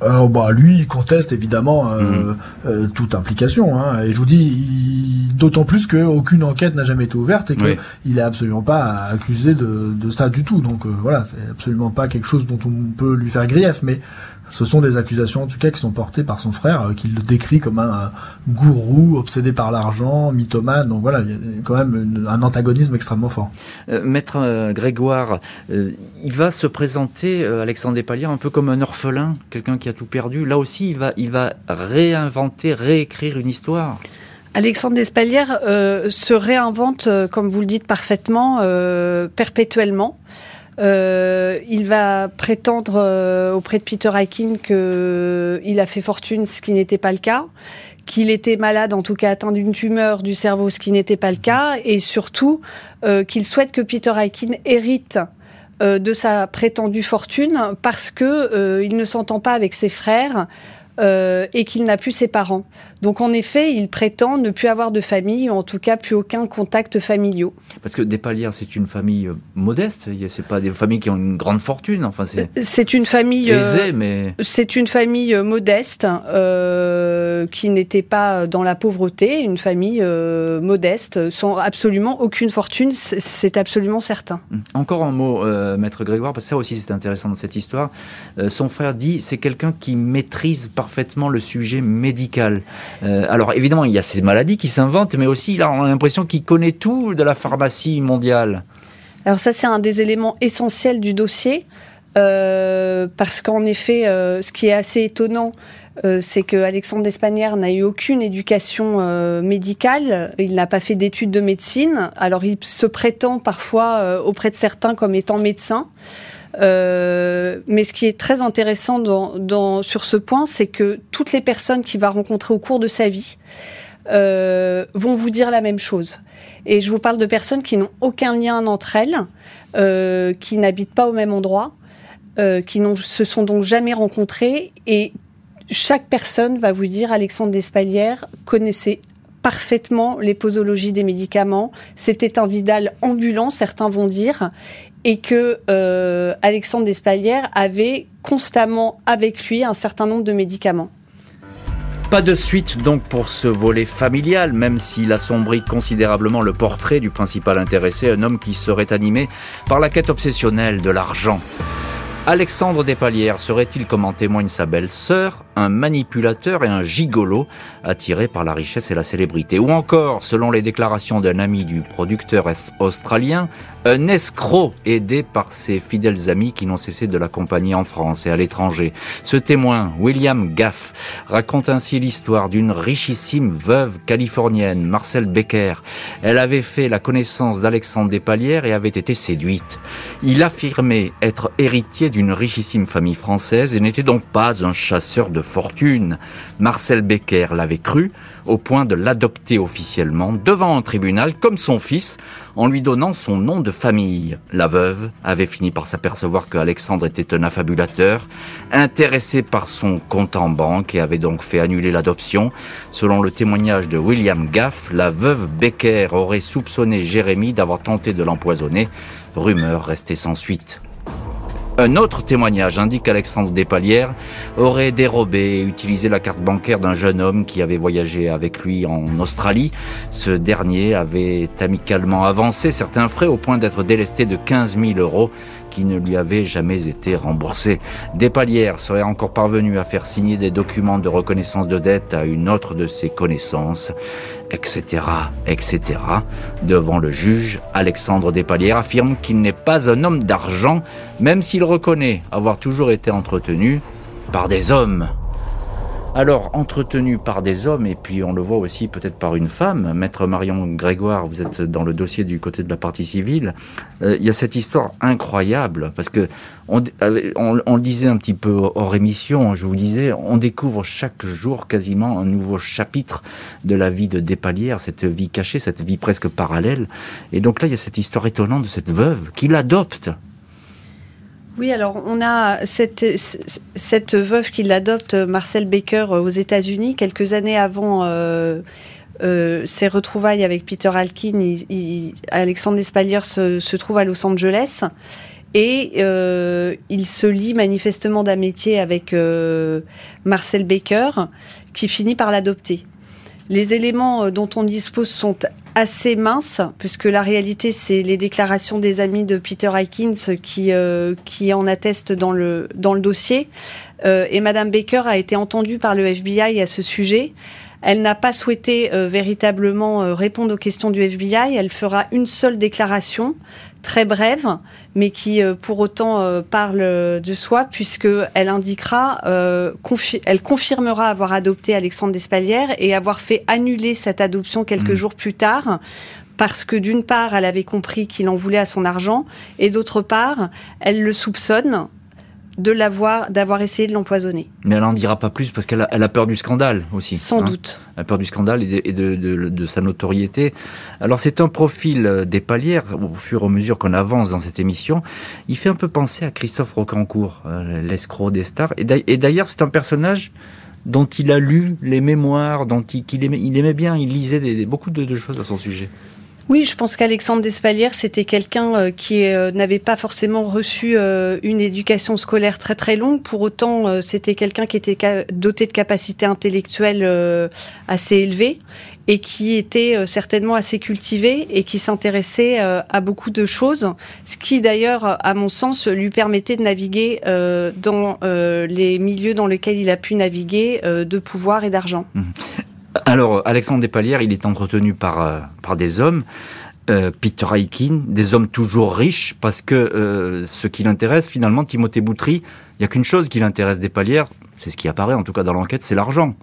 Speaker 4: Euh, bah, lui, il conteste évidemment euh, mhm. euh, toute implication. Hein. Et je vous dis, d'autant plus qu'aucune enquête n'a jamais été ouverte et qu'il il est absolument pas accusé de, de ça du tout. Donc voilà, c'est absolument pas quelque chose dont on peut lui faire grief. Mais ce sont des accusations en tout cas qui sont portées par son frère, qui le décrit comme un, gourou obsédé par l'argent, mythomane. Donc voilà, il y a quand même un antagonisme extrêmement fort.
Speaker 3: Maître Grégoire, il va se présenter, Alexandre Despalières, un peu comme un orphelin, quelqu'un qui a tout perdu. Là aussi, il va, il va réinventer, réécrire une histoire.
Speaker 5: Alexandre Despalières se réinvente, comme vous le dites parfaitement, perpétuellement. Il va prétendre auprès de Peter Aikin qu'il a fait fortune, ce qui n'était pas le cas qu'il était malade, en tout cas atteint d'une tumeur du cerveau, ce qui n'était pas le cas, et surtout euh, qu'il souhaite que Peter Aikin hérite euh, de sa prétendue fortune parce que euh, il ne s'entend pas avec ses frères euh, et qu'il n'a plus ses parents. Donc en effet, il prétend ne plus avoir de famille, ou en tout cas plus aucun contact familial.
Speaker 3: Parce que Despalières, c'est une famille euh, modeste, c'est pas des familles qui ont une grande fortune. Enfin, c'est.
Speaker 5: Euh, c'est une famille
Speaker 3: aisée, mais.
Speaker 5: C'est une famille modeste euh, qui n'était pas dans la pauvreté, une famille modeste, sans absolument aucune fortune, c'est absolument certain.
Speaker 3: Hum. Encore un mot, maître Grégoire, parce que ça aussi c'est intéressant dans cette histoire. son frère dit c'est quelqu'un qui maîtrise parfaitement le sujet médical. Euh, alors évidemment, il y a ces maladies qui s'inventent, mais aussi il a l'impression qu'il connaît tout de la pharmacie mondiale.
Speaker 5: Alors ça, c'est un des éléments essentiels du dossier, euh, parce qu'en effet, euh, ce qui est assez étonnant, c'est que Alexandre Despanières n'a eu aucune éducation médicale, il n'a pas fait d'études de médecine, alors il se prétend parfois auprès de certains comme étant médecin. Euh, mais ce qui est très intéressant sur ce point, c'est que toutes les personnes qu'il va rencontrer au cours de sa vie euh, vont vous dire la même chose. Et je vous parle de personnes qui n'ont aucun lien entre elles, euh, qui n'habitent pas au même endroit, qui ne se sont donc jamais rencontrées. Et chaque personne va vous dire, Alexandre Despalières connaissait parfaitement les posologies des médicaments. C'était un Vidal ambulant, certains vont dire, et que euh, Alexandre Despalières avait constamment avec lui un certain nombre de médicaments.
Speaker 3: Pas de suite donc pour ce volet familial, même s'il assombrit considérablement le portrait du principal intéressé, un homme qui serait animé par la quête obsessionnelle de l'argent. Alexandre Despalières serait-il, comme en témoigne sa belle-sœur, un manipulateur et un gigolo attiré par la richesse et la célébrité? Ou encore, selon les déclarations d'un ami du producteur australien, un escroc aidé par ses fidèles amis qui n'ont cessé de l'accompagner en France et à l'étranger. Ce témoin, William Gaff, raconte ainsi l'histoire d'une richissime veuve californienne, Marcel Becker. Elle avait fait la connaissance d'Alexandre Despalières et avait été séduite. Il affirmait être héritier d'une richissime famille française et n'était donc pas un chasseur de fortune. Marcel Becker l'avait cru, au point de l'adopter officiellement devant un tribunal comme son fils en lui donnant son nom de famille. La veuve avait fini par s'apercevoir que Alexandre était un affabulateur, intéressé par son compte en banque et avait donc fait annuler l'adoption. Selon le témoignage de William Gaff, la veuve Becker aurait soupçonné Jérémy d'avoir tenté de l'empoisonner. Rumeur restée sans suite. Un autre témoignage indique qu'Alexandre Despalières aurait dérobé et utilisé la carte bancaire d'un jeune homme qui avait voyagé avec lui en Australie. Ce dernier avait amicalement avancé certains frais au point d'être délesté de 15 000 euros qui ne lui avaient jamais été remboursés. Despalières serait encore parvenu à faire signer des documents de reconnaissance de dette à une autre de ses connaissances etc., etc. Devant le juge, Alexandre Despalières affirme qu'il n'est pas un homme d'argent, même s'il reconnaît avoir toujours été entretenu par des hommes. Alors, entretenu par des hommes, et puis on le voit aussi peut-être par une femme, Maître Marion Grégoire, vous êtes dans le dossier du côté de la partie civile, euh, il y a cette histoire incroyable, parce que on, on, le disait un petit peu hors émission, je vous disais, on découvre chaque jour quasiment un nouveau chapitre de la vie de Despalières, cette vie cachée, cette vie presque parallèle. Et donc là, il y a cette histoire étonnante de cette veuve qui l'adopte
Speaker 5: oui, alors on a cette, veuve qui l'adopte, Marcel Baker, aux États-Unis, quelques années avant euh, euh, ses retrouvailles avec Peter Alkin. Alexandre Despalier se, trouve à Los Angeles et euh, il se lie manifestement d'amitié avec Marcel Baker, qui finit par l'adopter. Les éléments dont on dispose sont assez mince, puisque la réalité, c'est les déclarations des amis de Peter Aikins qui, euh, qui en attestent dans le, dans le dossier. Euh, et Madame Baker a été entendue par le FBI à ce sujet. Elle n'a pas souhaité véritablement répondre aux questions du FBI. Elle fera une seule déclaration très brève, mais qui pour autant parle de soi, puisque elle indiquera, elle confirmera avoir adopté Alexandre Despalières et avoir fait annuler cette adoption quelques mmh. jours plus tard parce que d'une part, elle avait compris qu'il en voulait à son argent, et d'autre part, elle le soupçonne de l'avoir, d'avoir essayé de l'empoisonner.
Speaker 3: Mais elle n'en dira pas plus parce qu'elle a, peur du scandale aussi.
Speaker 5: Sans hein. doute.
Speaker 3: Elle a peur du scandale et, de, sa notoriété. Alors c'est un profil euh, des palières, au fur et à mesure qu'on avance dans cette émission, il fait un peu penser à Christophe Rocancourt, euh, l'escroc des stars. Et d'ailleurs c'est un personnage dont il a lu les mémoires, dont il, aimait, il aimait, bien, il lisait beaucoup de choses à son sujet.
Speaker 5: Oui, je pense qu'Alexandre Despalières, c'était quelqu'un euh, qui euh, n'avait pas forcément reçu euh, une éducation scolaire très très longue. Pour autant, c'était quelqu'un qui était doté de capacités intellectuelles assez élevées et qui était certainement assez cultivé et qui s'intéressait à beaucoup de choses, ce qui d'ailleurs, à mon sens, lui permettait de naviguer dans les milieux dans lesquels il a pu naviguer de pouvoir et d'argent.
Speaker 3: Alors, Alexandre Despalières, il est entretenu par, euh, par des hommes. Euh, Peter Aikin, des hommes toujours riches, parce que euh, ce qui l'intéresse, finalement, Timothée Boutry, il n'y a qu'une chose qui l'intéresse Despalières, c'est ce qui apparaît en tout cas dans l'enquête, c'est l'argent.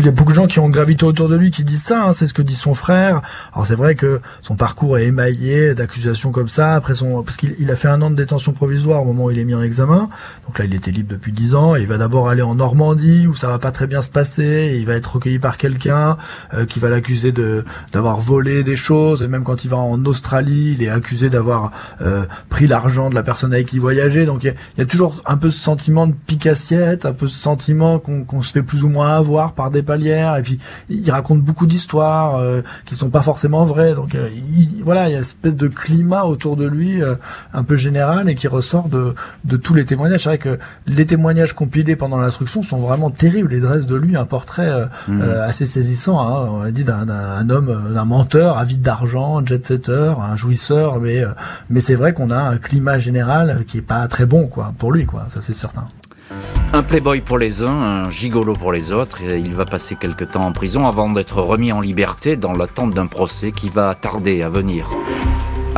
Speaker 4: Il y a beaucoup de gens qui ont gravité autour de lui qui disent ça, hein, c'est ce que dit son frère. Alors c'est vrai que son parcours est émaillé d'accusations comme ça, après son, parce qu'il a fait un an de détention provisoire au moment où il est mis en examen. Donc là, il était libre depuis dix ans. il va d'abord aller en Normandie où ça va pas très bien se passer. il va être recueilli par quelqu'un euh, qui va l'accuser de d'avoir volé des choses. Et même quand il va en Australie, il est accusé d'avoir euh, pris l'argent de la personne avec qui il voyageait. Donc il y, a, toujours un peu ce sentiment de pique-assiette, un peu ce sentiment qu'on se fait plus ou moins avoir par des et puis il raconte beaucoup d'histoires euh, qui sont pas forcément vraies. Donc euh, voilà, il y a une espèce de climat autour de lui euh, un peu général et qui ressort de, de tous les témoignages. C'est vrai que les témoignages compilés pendant l'instruction sont vraiment terribles et dressent de lui un portrait mmh. assez saisissant. Hein. On a dit d'un homme, d'un menteur, avide d'argent, jet-setter, un jouisseur, mais mais c'est vrai qu'on a un climat général qui est pas très bon quoi pour lui quoi. Ça c'est certain.
Speaker 3: Un playboy pour les uns, un gigolo pour les autres. Et il va passer quelque temps en prison avant d'être remis en liberté dans l'attente d'un procès qui va tarder à venir.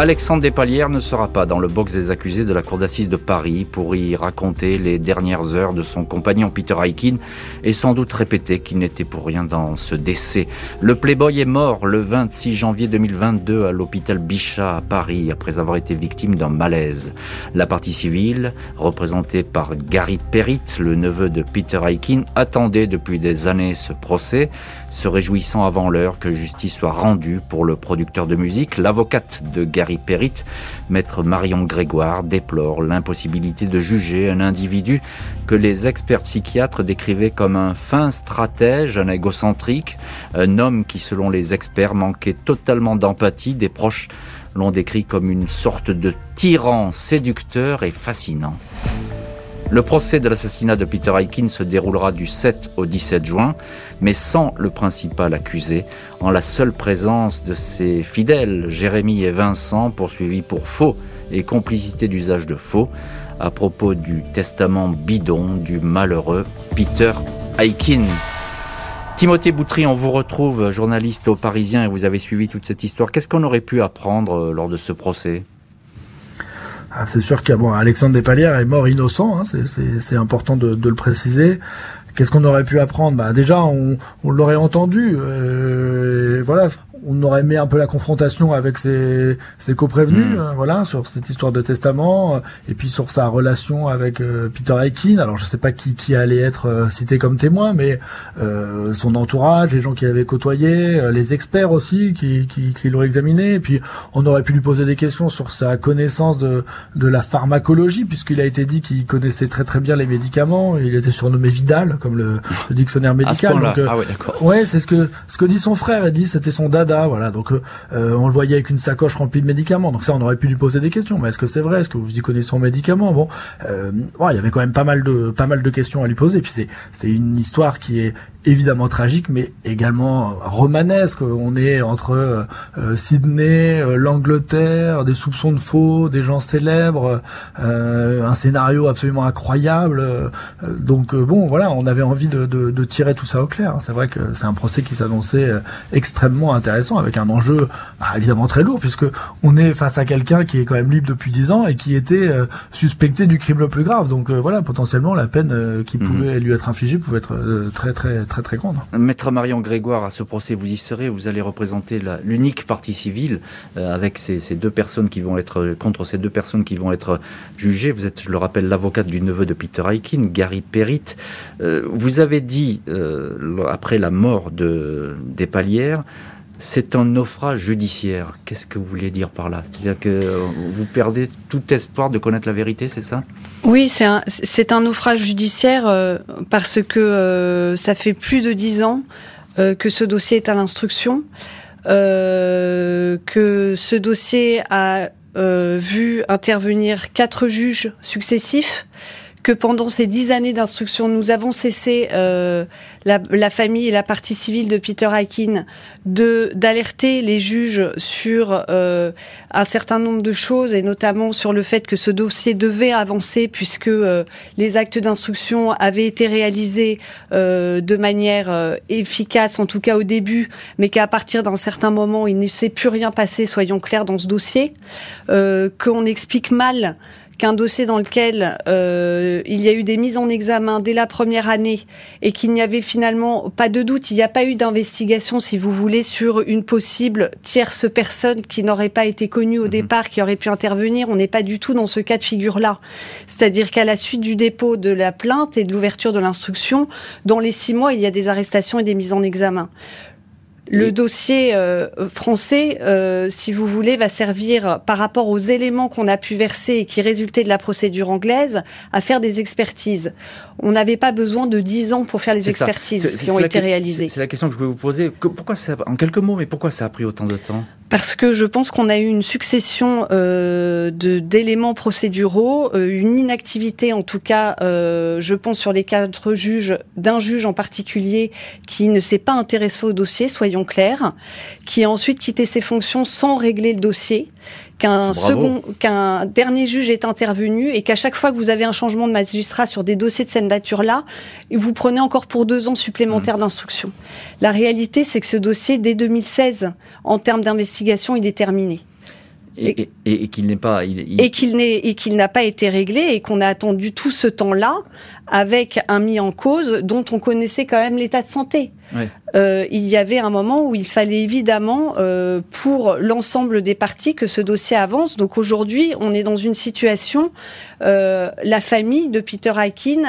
Speaker 3: Alexandre Despalières ne sera pas dans le box des accusés de la cour d'assises de Paris pour y raconter les dernières heures de son compagnon Peter Aikin et sans doute répéter qu'il n'était pour rien dans ce décès. Le Playboy est mort le 26 janvier 2022 à l'hôpital Bichat à Paris après avoir été victime d'un malaise. La partie civile, représentée par Gary Perrit, le neveu de Peter Aikin, attendait depuis des années ce procès, se réjouissant avant l'heure que justice soit rendue pour le producteur de musique, l'avocate de Gary Perrit, maître Marion Grégoire déplore l'impossibilité de juger un individu que les experts psychiatres décrivaient comme un fin stratège, un égocentrique, un homme qui, selon les experts, manquait totalement d'empathie. Des proches l'ont décrit comme une sorte de tyran séducteur et fascinant. Le procès de l'assassinat de Peter Aikin se déroulera du 7 au 17 juin, mais sans le principal accusé, en la seule présence de ses fidèles, Jérémy et Vincent, poursuivis pour faux et complicité d'usage de faux, à propos du testament bidon du malheureux Peter Aikin. Timothée Boutry, on vous retrouve, journaliste au Parisien, et vous avez suivi toute cette histoire. Qu'est-ce qu'on aurait pu apprendre euh, lors de ce procès?
Speaker 4: Ah, c'est sûr que bon, Alexandre Despalières est mort innocent, hein, c'est important de, le préciser. Qu'est-ce qu'on aurait pu apprendre? Bah, Déjà, on, on l'aurait entendu. Euh, voilà, on aurait aimé un peu la confrontation avec ses, ses co-prévenus, mm. euh, voilà, sur cette histoire de testament, euh, et puis sur sa relation avec euh, Peter Aikin. Alors je sais pas qui, qui allait être cité comme témoin, mais son entourage, les gens qu'il avait côtoyés, les experts aussi qui, qui, qui l'ont examiné, et puis on aurait pu lui poser des questions sur sa connaissance de, de la pharmacologie, puisqu'il a été dit qu'il connaissait très très bien les médicaments, il était surnommé Vidal, comme le, dictionnaire médical.
Speaker 3: Donc,
Speaker 4: ah ouais, ouais c'est ce que ce que dit son frère, il dit c'était son dada Voilà. Donc on le voyait avec une sacoche remplie de médicaments. Donc ça, on aurait pu lui poser des questions. Mais est-ce que c'est vrai? Est-ce que vous y connaissez son médicament? Bon, il y avait quand même pas mal de pas mal de questions à lui poser. Puis c'est c'est une histoire qui est évidemment tragique, mais également romanesque. On est entre Sydney, l'Angleterre, des soupçons de faux, des gens célèbres, un scénario absolument incroyable. donc bon, voilà, on avait envie de, de, de tirer tout ça au clair. C'est vrai que c'est un procès qui s'annonçait euh, extrêmement intéressant, avec un enjeu bah, évidemment très lourd, puisque on est face à quelqu'un qui est quand même libre depuis 10 ans et qui était euh, suspecté du crime le plus grave. Donc euh, voilà, potentiellement la peine qui mhm. pouvait lui être infligée pouvait être très très très grande.
Speaker 3: Maître Marion Grégoire, à ce procès, vous y serez, vous allez représenter l'unique partie civile avec ces, deux personnes qui vont être contre ces deux personnes qui vont être jugées. Vous êtes, je le rappelle, l'avocate du neveu de Peter Aikin, Gary Perrit. vous avez dit après la mort de, des Palières, c'est un naufrage judiciaire. Qu'est-ce que vous voulez dire par là? C'est-à-dire que vous perdez tout espoir de connaître la vérité, c'est ça?
Speaker 5: Oui, c'est un, naufrage judiciaire euh, parce que euh, ça fait plus de dix ans euh, que ce dossier est à l'instruction, que ce dossier a vu intervenir quatre juges successifs que pendant ces dix années d'instruction, nous avons cessé euh, la, famille et la partie civile de Peter Aikin de d'alerter les juges sur euh, un certain nombre de choses et notamment sur le fait que ce dossier devait avancer puisque euh, les actes d'instruction avaient été réalisés euh, de manière euh, efficace, en tout cas au début, mais qu'à partir d'un certain moment, il ne s'est plus rien passé, soyons clairs, dans ce dossier, qu'on explique mal qu'un dossier dans lequel euh, il y a eu des mises en examen dès la première année et qu'il n'y avait finalement pas de doute, il n'y a pas eu d'investigation, si vous voulez, sur une possible tierce personne qui n'aurait pas été connue au mhm. départ, qui aurait pu intervenir. On n'est pas du tout dans ce cas de figure-là. C'est-à-dire qu'à la suite du dépôt de la plainte et de l'ouverture de l'instruction, dans les six mois, il y a des arrestations et des mises en examen. Le dossier euh, français, euh, si vous voulez, va servir par rapport aux éléments qu'on a pu verser et qui résultaient de la procédure anglaise à faire des expertises. On n'avait pas besoin de dix ans pour faire les expertises qui ont été réalisées.
Speaker 3: C'est la question que je voulais vous poser. Pourquoi ça, en quelques mots, mais pourquoi ça a pris autant de temps?
Speaker 5: Parce que je pense qu'on a eu une succession euh, d'éléments procéduraux, euh, une inactivité en tout cas, euh, je pense sur les quatre juges, d'un juge en particulier qui ne s'est pas intéressé au dossier, soyons clairs, qui a ensuite quitté ses fonctions sans régler le dossier, qu'un second, qu'un dernier juge est intervenu et qu'à chaque fois que vous avez un changement de magistrat sur des dossiers de cette nature-là, vous prenez encore pour deux ans supplémentaires mmh. d'instruction. La réalité, c'est que ce dossier, dès 2016, en termes d'investigation, il est terminé.
Speaker 3: Et, et, qu'il n'est pas
Speaker 5: et qu'il n'est et qu'il n'a pas été réglé et qu'on a attendu tout ce temps-là avec un mis en cause dont on connaissait quand même l'état de santé. Euh, il y avait un moment où il fallait évidemment euh, pour l'ensemble des parties que ce dossier avance. Donc aujourd'hui, on est dans une situation, euh, la famille de Peter Aikin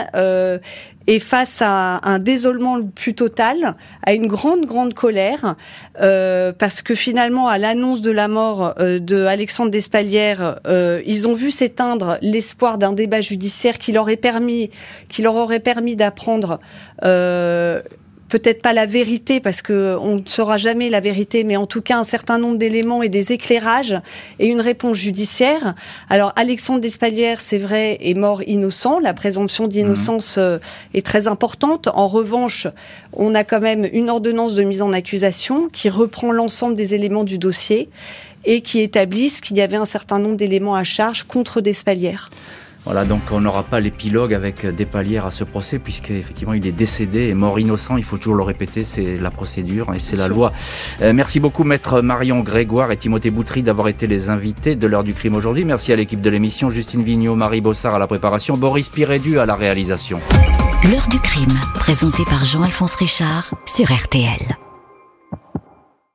Speaker 5: est face à un désolement le plus total, à une grande, grande colère, euh, parce que finalement, à l'annonce de la mort euh, de Alexandre Despalières, euh, ils ont vu s'éteindre l'espoir d'un débat judiciaire qui leur, permis, qui leur aurait permis d'apprendre euh, peut-être pas la vérité parce que on ne saura jamais la vérité, mais en tout cas un certain nombre d'éléments et des éclairages et une réponse judiciaire. Alors Alexandre Despalières, c'est vrai, est mort innocent. La présomption d'innocence mhm. euh, est très importante. En revanche, on a quand même une ordonnance de mise en accusation qui reprend l'ensemble des éléments du dossier et qui établissent qu'il y avait un certain nombre d'éléments à charge contre Despalières.
Speaker 3: Voilà, donc on n'aura pas l'épilogue avec des palières à ce procès, puisqu'effectivement il est décédé et mort innocent, il faut toujours le répéter, c'est la procédure et c'est la loi. Euh, merci beaucoup Maître Marion Grégoire et Timothée Boutry d'avoir été les invités de l'heure du crime aujourd'hui. Merci à l'équipe de l'émission, Justine Vignot, Marie Bossard à la préparation, Boris Pirédu à la réalisation.
Speaker 1: L'heure du crime, présenté par Jean-Alphonse Richard sur RTL.